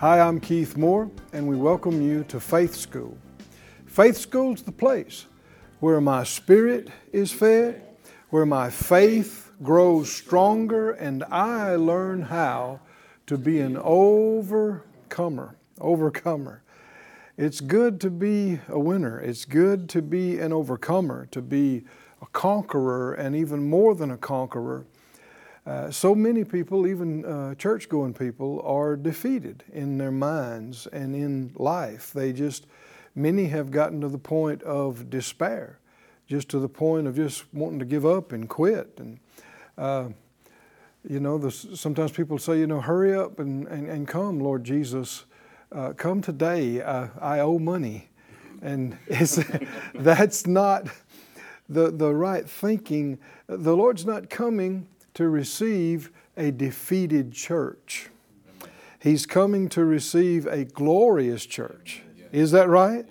Hi, I'm Keith Moore, and we welcome you to Faith School. Faith School's the place where my spirit is fed, where my faith grows stronger, and I learn how to be an overcomer. Overcomer. It's good to be a winner. It's good to be an overcomer, to be a conqueror, and even more than a conqueror. Uh, so many people, even uh, church going people, are defeated in their minds and in life. They just, many have gotten to the point of despair, just to the point of just wanting to give up and quit. And, uh, you know, the, sometimes people say, you know, hurry up and, and, and come, Lord Jesus. Uh, come today. I, I owe money. And it's, that's not the, the right thinking. The Lord's not coming to receive a defeated church. He's coming to receive a glorious church. Is that right?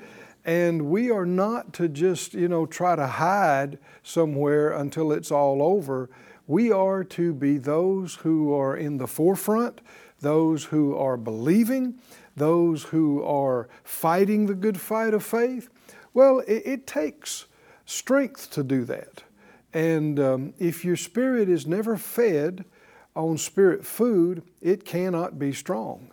And we are not to just, you know, try to hide somewhere until it's all over. We are to be those who are in the forefront, those who are believing, those who are fighting the good fight of faith. Well, it, it takes strength to do that. And um, if your spirit is never fed on spirit food, it cannot be strong.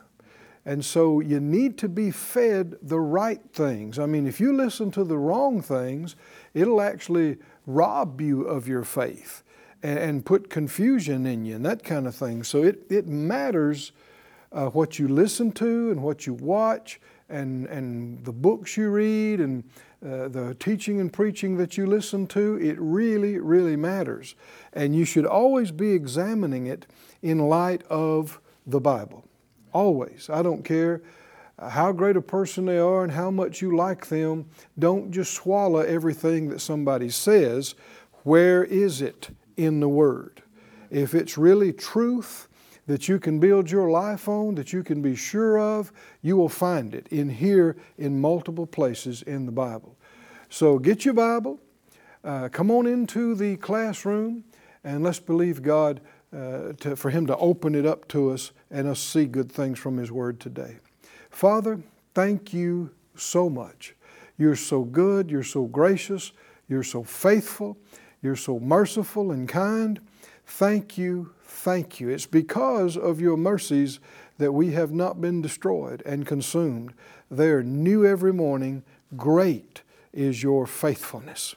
And so you need to be fed the right things. I mean, if you listen to the wrong things, it'll actually rob you of your faith and, and put confusion in you and that kind of thing. So it, it matters uh, what you listen to and what you watch and, and the books you read and uh, the teaching and preaching that you listen to, it really, really matters. And you should always be examining it in light of the Bible. Always. I don't care how great a person they are and how much you like them. Don't just swallow everything that somebody says. Where is it in the Word? If it's really truth, that you can build your life on, that you can be sure of, you will find it in here in multiple places in the Bible. So get your Bible, uh, come on into the classroom, and let's believe God uh, to, for Him to open it up to us and us see good things from His Word today. Father, thank you so much. You're so good, you're so gracious, you're so faithful, you're so merciful and kind. Thank you, thank you. It's because of your mercies that we have not been destroyed and consumed. They are new every morning. Great is your faithfulness.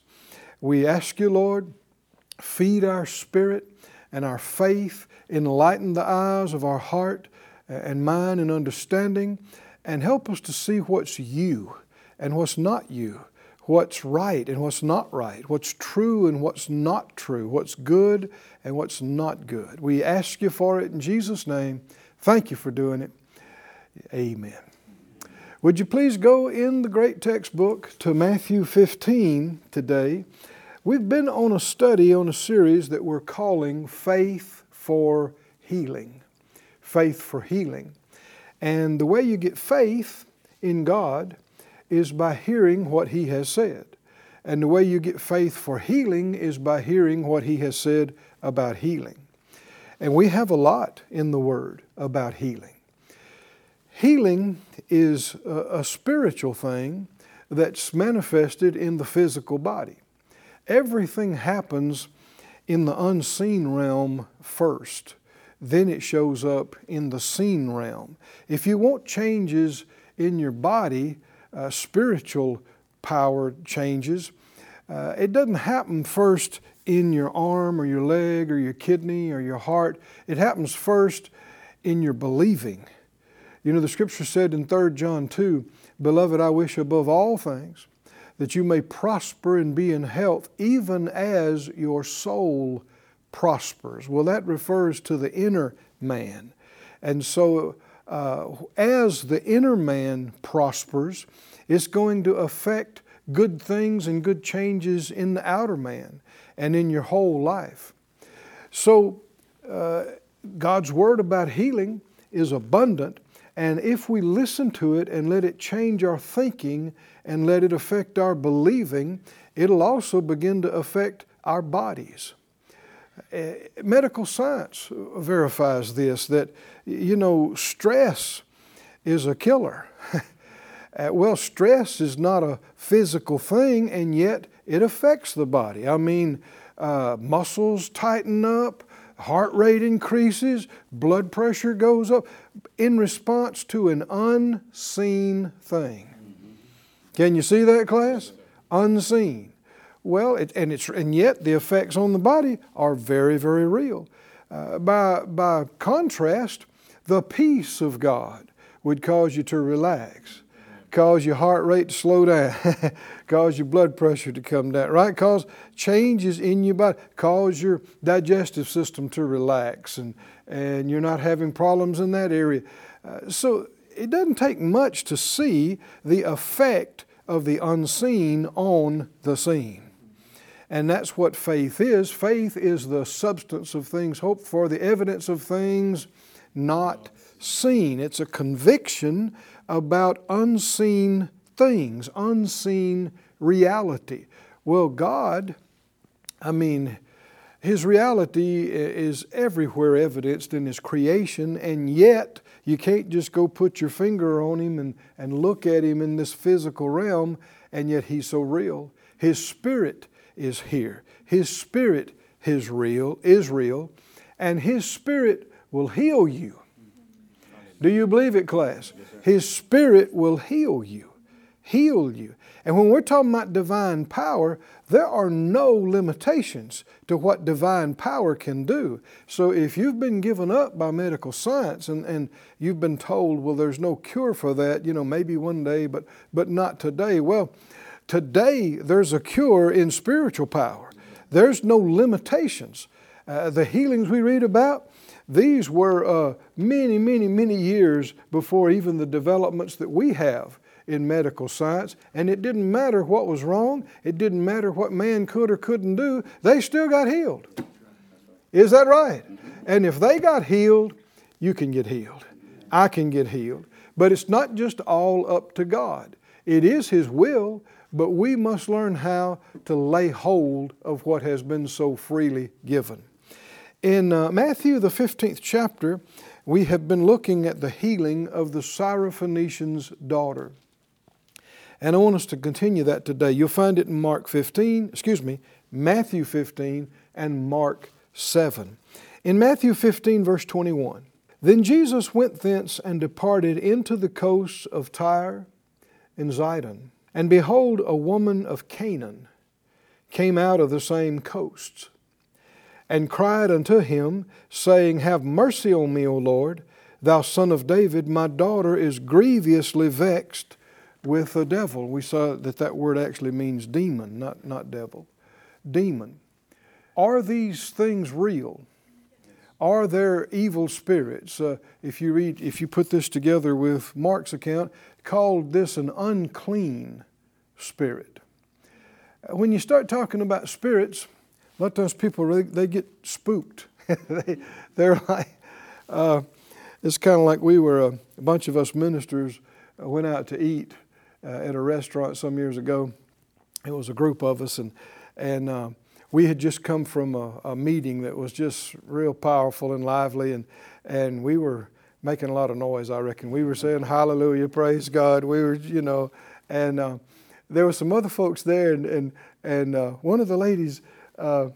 We ask you, Lord, feed our spirit and our faith, enlighten the eyes of our heart uh, and mind and understanding, and help us to see what's you and what's not you what's right and what's not right, what's true and what's not true, what's good and what's not good. We ask you for it in Jesus' name. Thank you for doing it. Amen. Would you please go in the great textbook to Matthew 15 today? We've been on a study on a series that we're calling Faith for Healing. Faith for Healing. And the way you get faith in God is by hearing what He has said. And the way you get faith for healing is by hearing what He has said about healing. And we have a lot in the Word about healing. Healing is a, a spiritual thing that's manifested in the physical body. Everything happens in the unseen realm first, then it shows up in the seen realm. If you want changes in your body, uh, spiritual power changes, uh, it doesn't happen first in your arm or your leg or your kidney or your heart. It happens first in your believing. You know, the scripture said in 3 John 2 Beloved, I wish above all things that you may prosper and be in health, even as your soul prospers. Well, that refers to the inner man. And so uh, as the inner man prospers, it's going to affect good things and good changes in the outer man and in your whole life. So, uh, God's word about healing is abundant, and if we listen to it and let it change our thinking and let it affect our believing, it'll also begin to affect our bodies. Uh, medical science verifies this that, you know, stress is a killer. uh, well, stress is not a physical thing, and yet it affects the body. I mean, uh, muscles tighten up, heart rate increases, blood pressure goes up in response to an unseen thing. Can you see that, class? Unseen. Well, it, and, it's, and yet the effects on the body are very, very real. Uh, by, by contrast, the peace of God would cause you to relax, cause your heart rate to slow down, cause your blood pressure to come down, right? Cause changes in your body, cause your digestive system to relax, and, and you're not having problems in that area. Uh, so it doesn't take much to see the effect of the unseen on the seen. And that's what faith is. Faith is the substance of things hoped for, the evidence of things not seen. It's a conviction about unseen things, unseen reality. Well, God, I mean, His reality is everywhere evidenced in His creation, and yet you can't just go put your finger on Him and, and look at Him in this physical realm, and yet He's so real. His Spirit is here. His Spirit is real, is real, and His Spirit will heal you. Do you believe it, class? His Spirit will heal you. Heal you. And when we're talking about divine power, there are no limitations to what divine power can do. So if you've been given up by medical science and, and you've been told, well, there's no cure for that, you know, maybe one day, but, but not today, well, Today, there's a cure in spiritual power. There's no limitations. Uh, the healings we read about, these were uh, many, many, many years before even the developments that we have in medical science. And it didn't matter what was wrong, it didn't matter what man could or couldn't do, they still got healed. Is that right? And if they got healed, you can get healed. I can get healed. But it's not just all up to God, it is His will but we must learn how to lay hold of what has been so freely given. In uh, Matthew, the 15th chapter, we have been looking at the healing of the Syrophoenician's daughter. And I want us to continue that today. You'll find it in Mark 15, excuse me, Matthew 15 and Mark 7. In Matthew 15, verse 21, then Jesus went thence and departed into the coasts of Tyre and Zidon. And behold, a woman of Canaan came out of the same coasts, and cried unto him, saying, Have mercy on me, O Lord, thou son of David, my daughter is grievously vexed with a devil. We saw that that word actually means demon, not, not devil. Demon. Are these things real? Are there evil spirits? Uh, if you read, if you put this together with Mark's account, called this an unclean spirit. When you start talking about spirits, a lot of times people they get spooked. they, they're like, uh, it's kind of like we were a, a, bunch of us ministers uh, went out to eat uh, at a restaurant some years ago. It was a group of us, and and uh, we had just come from a, a, meeting that was just real powerful and lively, and and we were making a lot of noise. I reckon we were saying Hallelujah, praise God. We were, you know, and uh, there were some other folks there, and and, and uh, one of the ladies uh,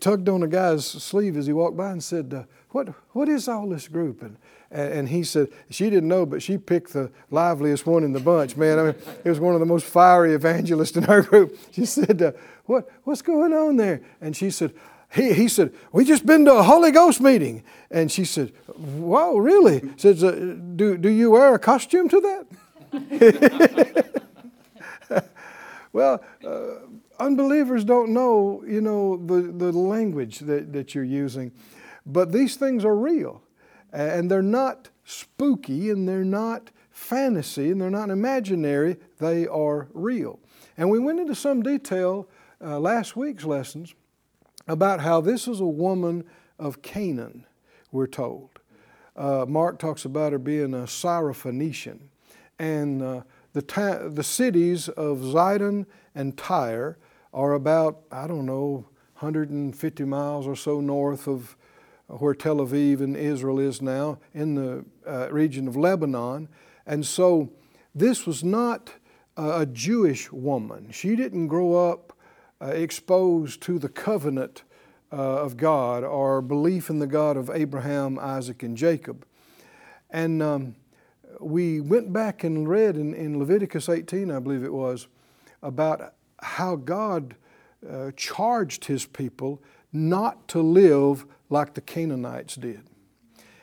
tugged on a guy's sleeve as he walked by and said, uh, "What what is all this group?" And and he said she didn't know, but she picked the liveliest one in the bunch. Man, I mean, it was one of the most fiery evangelists in her group. She said, uh, "What what's going on there?" And she said. He, he said, We just been to a Holy Ghost meeting. And she said, whoa, really? Says, uh, do, do you wear a costume to that? Well, uh, unbelievers don't know, you know, the, the language that, that you're using. But these things are real. And they're not spooky and they're not fantasy and they're not imaginary, they are real. And we went into some detail uh, last week's lessons about how this is a woman of Canaan, we're told. Uh, Mark talks about her being a Syrophoenician. And uh, the, ta- the cities of Zidon and Tyre are about, I don't know, 150 miles or so north of where Tel Aviv in Israel is now, in the uh, region of Lebanon. And so this was not a Jewish woman. She didn't grow up uh, exposed to the covenant uh, of God or belief in the God of Abraham, Isaac, and Jacob. And um, we went back and read in, in, Leviticus 18, I believe it was, about how God uh, charged his people not to live like the Canaanites did.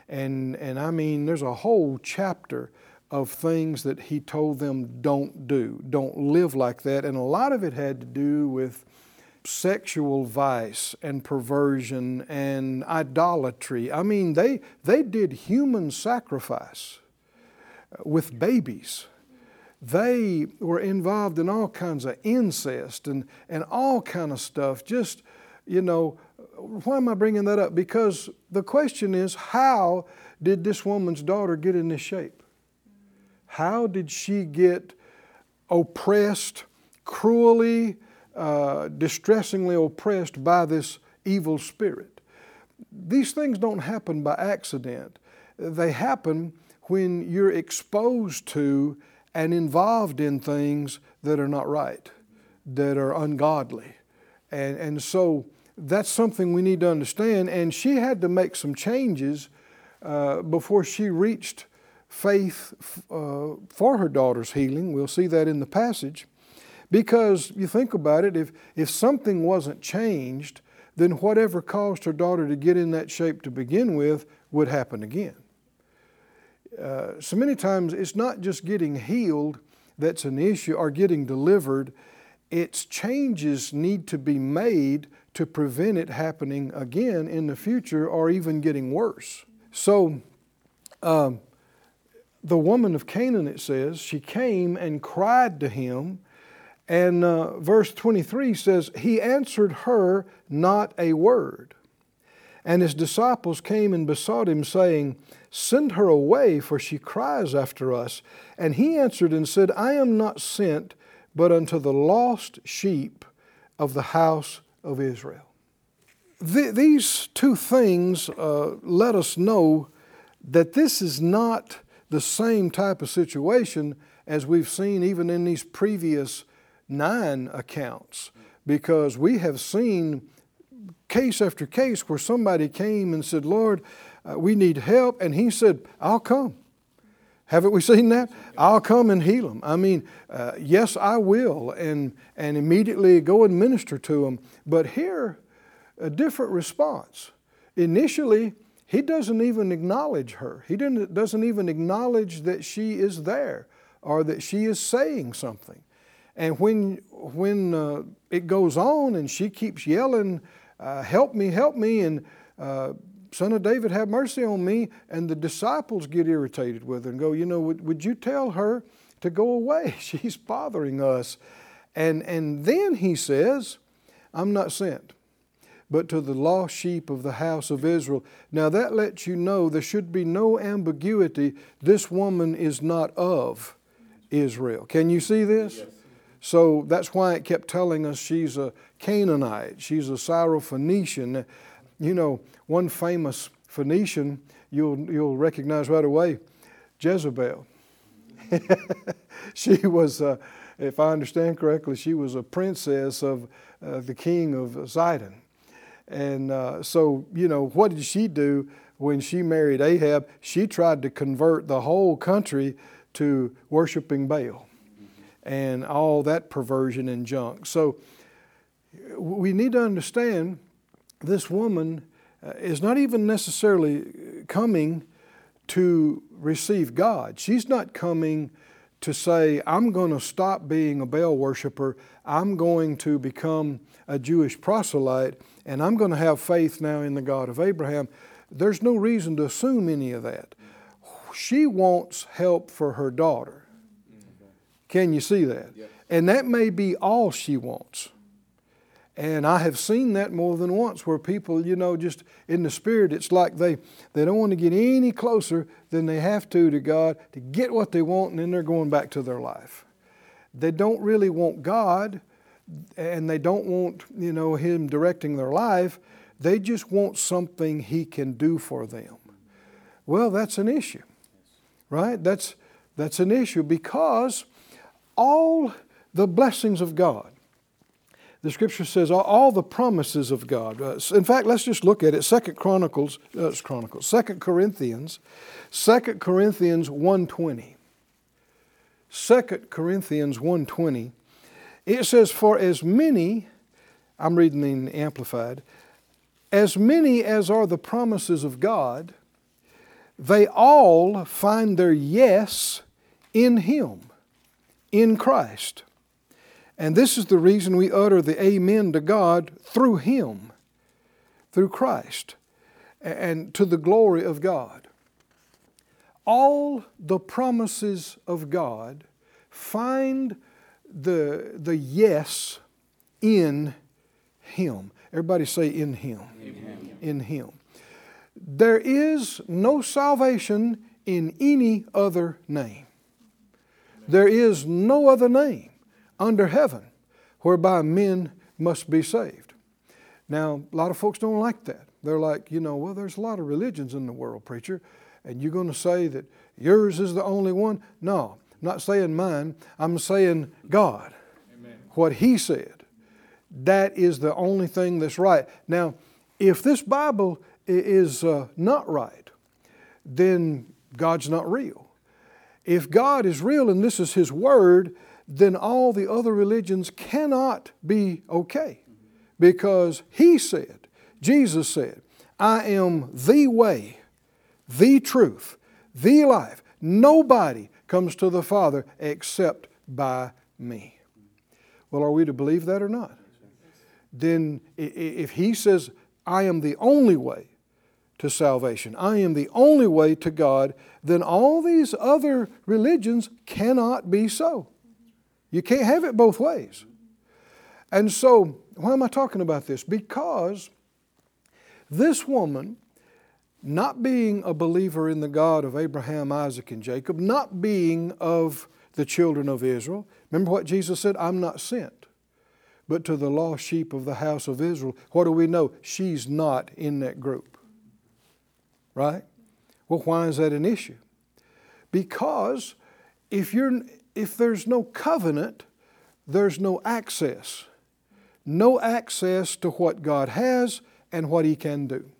And, and I mean, there's a whole chapter of things that he told them don't do, don't live like that. And a lot of it had to do with sexual vice and perversion and idolatry. I mean, they, they did human sacrifice with babies. They were involved in all kinds of incest and, and all kind of stuff. Just, you know, why am I bringing that up? Because the question is, how did this woman's daughter get in this shape? How did she get oppressed, cruelly, uh, distressingly oppressed by this evil spirit? These things don't happen by accident. They happen when you're exposed to and involved in things that are not right, that are ungodly. And, and so that's something we need to understand. And she had to make some changes uh, before she reached faith uh, for her daughter's healing. We'll see that in the passage. Because you think about it, if, if something wasn't changed, then whatever caused her daughter to get in that shape to begin with would happen again. Uh, so many times it's not just getting healed that's an issue or getting delivered, its changes need to be made to prevent it happening again in the future or even getting worse. So, um, the woman of Canaan, it says, she came and cried to him. And uh, verse 23 says, He answered her not a word. And his disciples came and besought him, saying, Send her away, for she cries after us. And he answered and said, I am not sent but unto the lost sheep of the house of Israel. Th- these two things uh, let us know that this is not the same type of situation as we've seen even in these previous nine accounts, because we have seen case after case where somebody came and said, Lord, uh, we need help, and He said, I'll come. Haven't we seen that? I'll come and heal them. I mean, uh, yes, I will, and, and immediately go and minister to them. But here, a different response. Initially, he doesn't even acknowledge her. He doesn't even acknowledge that she is there or that she is saying something. And when, when uh, it goes on and she keeps yelling, uh, Help me, help me, and uh, Son of David, have mercy on me. And the disciples get irritated with her and go, You know, would, would you tell her to go away? She's bothering us. And, and then he says, I'm not sent, but to the lost sheep of the house of Israel. Now that lets you know there should be no ambiguity. This woman is not of Israel. Can you see this? Yes. So that's why it kept telling us she's a Canaanite, she's a Syrophoenician. You know, one famous Phoenician you'll, you'll recognize right away Jezebel. she was, uh, if I understand correctly, she was a princess of uh, the king of Zidon. And uh, so, you know, what did she do when she married Ahab? She tried to convert the whole country to worshiping Baal and all that perversion and junk. So, we need to understand this woman uh, is not even necessarily coming to receive God. She's not coming to say, I'm going to stop being a Baal worshiper, I'm going to become a Jewish proselyte, and I'm going to have faith now in the God of Abraham. There's no reason to assume any of that. she wants help for her daughter. Can you see that? And that may be all she wants. And I have seen that more than once where people, you know, just in the spirit, it's like they, they don't want to get any closer than they have to to God to get what they want, and then they're going back to their life. They don't really want God, and they don't want, you know, Him directing their life. They just want something He can do for them. Well, that's an issue, right? That's, that's an issue because all the blessings of God, the scripture says all the promises of God. Uh, in fact, let's just look at it. Second Chronicles, uh, Chronicles, Second Corinthians, Second Corinthians 120. 2 Corinthians 120. It says, For as many, I'm reading in Amplified, as many as are the promises of God, they all find their yes in Him, in Christ. And this is the reason we utter the Amen to God through Him, through Christ, and to the glory of God. All the promises of God find the, the yes in Him. Everybody say, in Him. Amen. In Him. There is no salvation in any other name. There is no other name under heaven whereby men must be saved. Now, a lot of folks don't like that. They're like, you know, well, there's a lot of religions in the world, preacher, and you're going to say that yours is the only one? No, I'm not saying mine. I'm saying God. Amen. What He said. That is the only thing that's right. Now, if this Bible is uh, not right, then God's not real. If God is real and this is His Word, then all the other religions cannot be okay. Because He said, Jesus said, I am the way, the truth, the life. Nobody comes to the Father except by me. Well, are we to believe that or not? Then, if He says, I am the only way to salvation, I am the only way to God, then all these other religions cannot be so. You can't have it both ways. And so, why am I talking about this? Because this woman, not being a believer in the God of Abraham, Isaac, and Jacob, not being of the children of Israel, remember what Jesus said? I'm not sent, but to the lost sheep of the house of Israel. What do we know? She's not in that group. Right? Well, why is that an issue? Because if you're if there's no covenant, there's no access. No access to what God has and what He can do.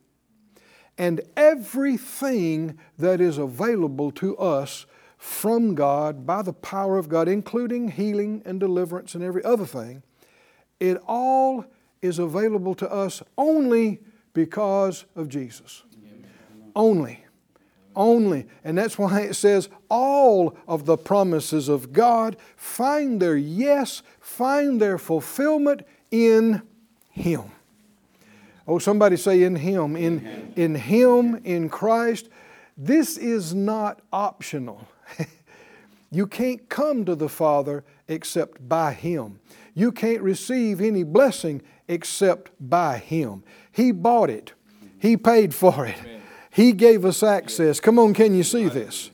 And everything that is available to us from God by the power of God, including healing and deliverance and every other thing, it all is available to us only because of Jesus. Only only. And that's why it says all of the promises of God find their yes, find their fulfillment in Him. Oh, somebody say in Him, in, in Him, in Christ. This is not optional. you can't come to the Father except by Him. You can't receive any blessing except by Him. He bought it, He paid for it. Amen. He gave us access. Come on, can you see this?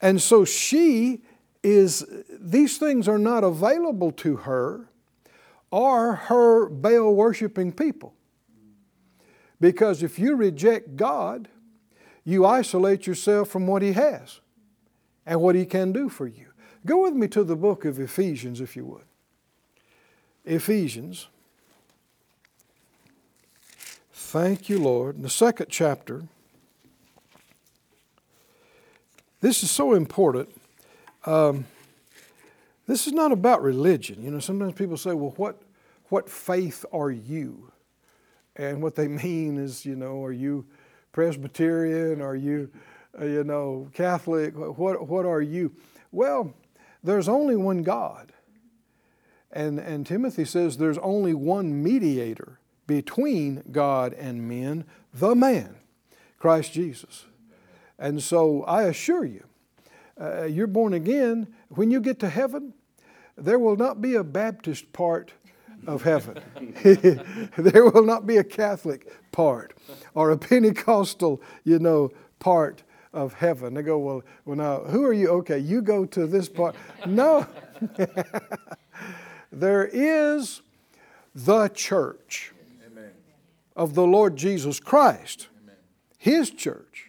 And so she is, these things are not available to her or her Baal worshiping people. Because if you reject God, you isolate yourself from what He has and what He can do for you. Go with me to the book of Ephesians, if you would. Ephesians. Thank you, Lord. In the second chapter. This is so important. Um, this is not about religion. You know, sometimes people say, well, what, what faith are you? And what they mean is, you know, are you Presbyterian? Are you, uh, you know, Catholic? What, what are you? Well, there's only one God. And, and Timothy says there's only one mediator between God and men, the man, Christ Jesus. And so I assure you, uh, you're born again. When you get to heaven, there will not be a Baptist part of heaven. there will not be a Catholic part or a Pentecostal, you know, part of heaven. They go, well, well, now who are you? Okay, you go to this part. No, there is the church Amen. of the Lord Jesus Christ, Amen. His church,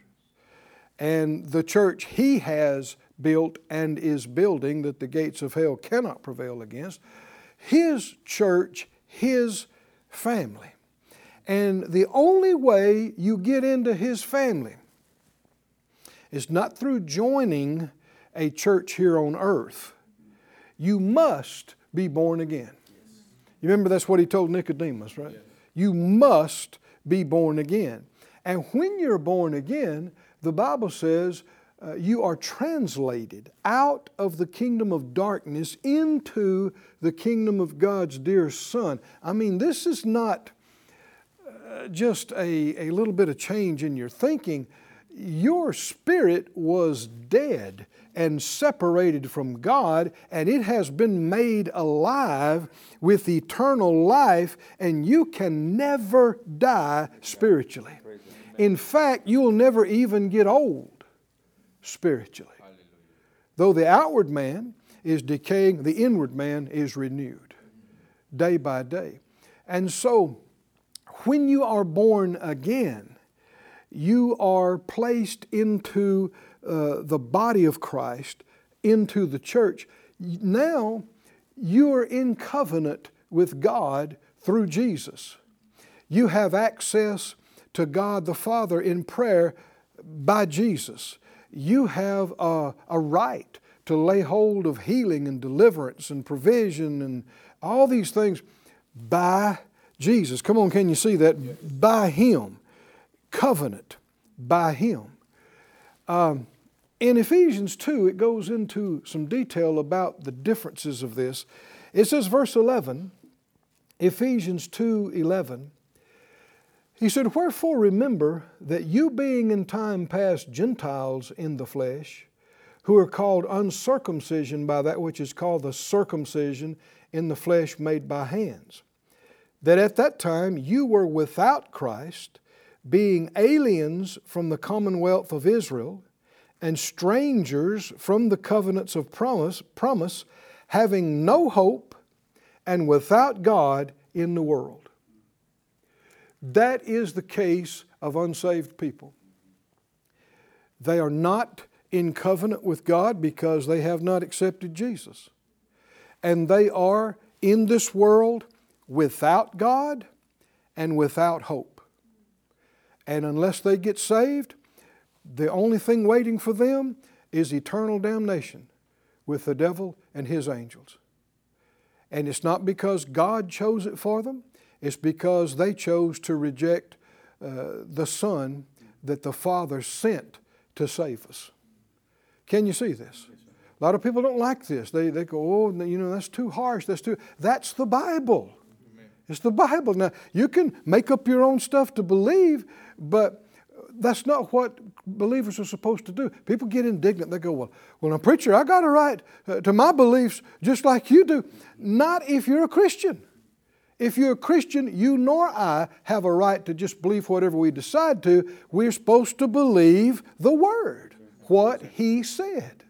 and the church He has built and is building that the gates of hell cannot prevail against. His church, His family. And the only way you get into His family is not through joining a church here on earth. You must be born again. You remember that's what he told Nicodemus, right? You must be born again. And when you're born again, the Bible says uh, you are translated out of the kingdom of darkness into the kingdom of God's dear Son. I mean, this is not uh, just a, a little bit of change in your thinking your spirit was dead and separated from God, and it has been made alive with eternal life, and you can never die spiritually. In fact, you will never even get old spiritually. Though the outward man is decaying, the inward man is renewed day by day. And so, when you are born again, you are placed into uh, the body of Christ, into the church. Now you are in covenant with God through Jesus. You have access to God the Father in prayer by Jesus. You have a, a right to lay hold of healing and deliverance and provision and all these things by Jesus. Come on, can you see that? Yes. By Him covenant by Him. Um, in Ephesians 2, it goes into some detail about the differences of this. It says, verse 11, Ephesians 2 11, he said, Wherefore remember that you being in time past Gentiles in the flesh, who are called uncircumcision by that which is called the circumcision in the flesh made by hands, that at that time you were without Christ being aliens from the commonwealth of Israel and strangers from the covenants of promise, promise, having no hope and without God in the world. That is the case of unsaved people. They are not in covenant with God because they have not accepted Jesus. And they are in this world without God and without hope. And unless they get saved, the only thing waiting for them is eternal damnation with the devil and his angels. And it's not because God chose it for them, it's because they chose to reject uh, the Son that the Father sent to save us. Can you see this? A lot of people don't like this. They, they go, oh, you know, that's too harsh. That's too. That's the Bible. It's the Bible. Now, you can make up your own stuff to believe, but that's not what believers are supposed to do. People get indignant. They go, Well, well now, preacher, I got a right uh, to my beliefs just like you do. Not if you're a Christian. If you're a Christian, you nor I have a right to just believe whatever we decide to. We're supposed to believe the Word, what He said.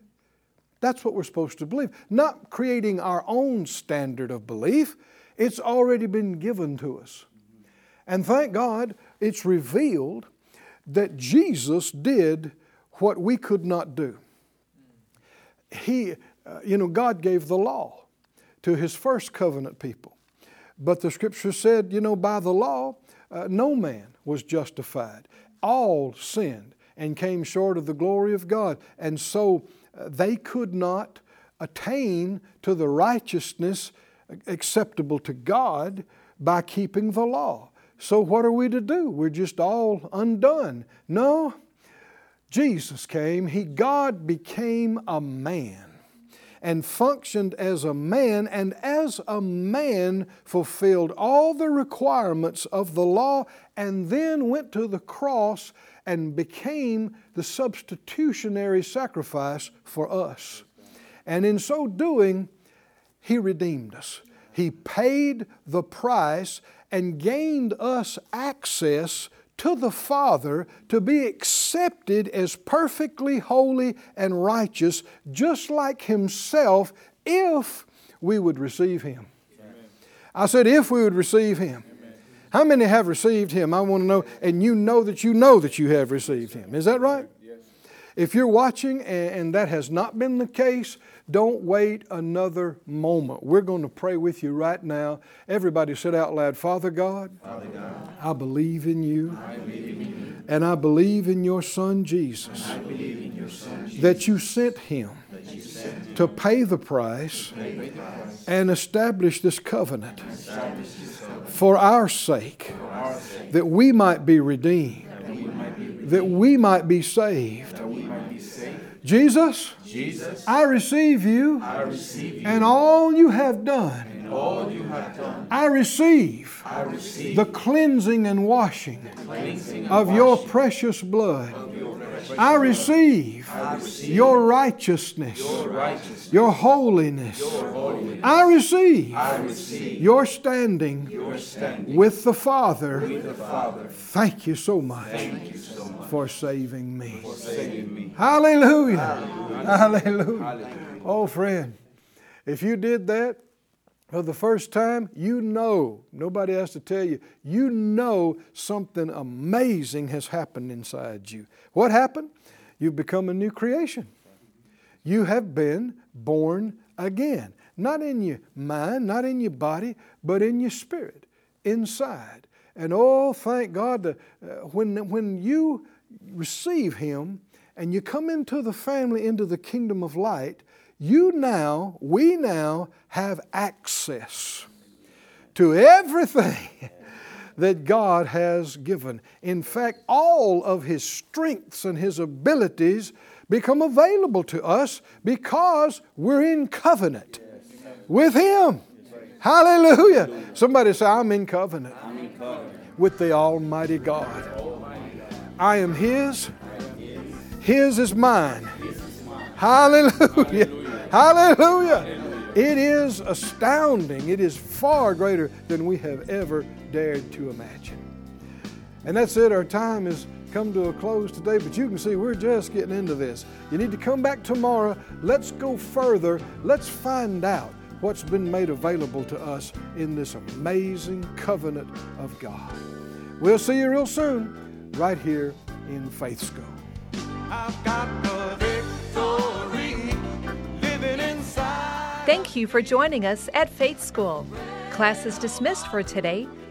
That's what we're supposed to believe. Not creating our own standard of belief. It's already been given to us. And thank God it's revealed that Jesus did what we could not do. He, uh, you know, God gave the law to His first covenant people. But the scripture said, you know, by the law, uh, no man was justified. All sinned and came short of the glory of God. And so uh, they could not attain to the righteousness acceptable to God by keeping the law. So, what are we to do? We're just all undone. No, Jesus came, He, God became a man and functioned as a man, and as a man fulfilled all the requirements of the law, and then went to the cross and became the substitutionary sacrifice for us. And in so doing, He redeemed us. He paid the price and gained us access to the Father to be accepted as perfectly holy and righteous, just like Himself, if we would receive Him. Amen. I said, if we would receive Him. Amen. How many have received Him? I want to know, and you know that you know that you have received Him. Is that right? If you're watching and, that has not been the case, don't wait another moment. We're going to pray with you right now. Everybody said out loud, Father God, Father God I, believe in you, I believe in you, and I believe in your Son Jesus, your son, Jesus that you sent him, you sent to pay the price, pay the price and establish this covenant, establish this covenant for, our sake, for our sake, that we might be redeemed, that we might be, redeemed, that we might be saved. Jesus, Jesus, I receive you, I receive you and all you have done. And all you have done. I receive, I receive the cleansing and washing, cleansing and of, washing your precious blood. Your precious receive I receive your righteousness, your, righteousness, your holiness. Your holiness. I, receive I receive your standing, your standing with, the Father. with the Father. Thank you so much. You so much for saving me. For saving me. Hallelujah. Hallelujah. Hallelujah. Hallelujah. Oh, friend, if you did that for the first time, you know, nobody has to tell you, you know something amazing has happened inside you. What happened? You've become a new creation. You have been born again. Not in your mind, not in your body, but in your spirit, inside. And oh, thank God, that, uh, when, when you receive Him and you come into the family, into the kingdom of light, you now, we now have access to everything that God has given. In fact, all of His strengths and His abilities become available to us because we're in covenant with Him. Hallelujah. Somebody say, I'm in covenant with the Almighty God. I am His, His is mine. Hallelujah. Hallelujah. It is astounding. It is far greater than we have ever dared to imagine. And that's it. Our time has come to a close today, but you can see we're just getting into this. You need to come back tomorrow. Let's go further. Let's find out what's been made available to us in this amazing covenant of God. We'll see you real soon right here in Faith School. Thank you for joining us at Faith School. Class is dismissed for today,